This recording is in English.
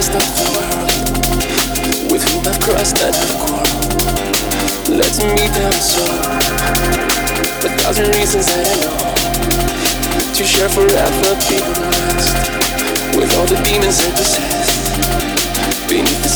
rest of the world, with whom I've crossed that I've quarreled. Let's meet them so. A thousand reasons that I know to share forever, be the rest with all the demons I possess beneath the.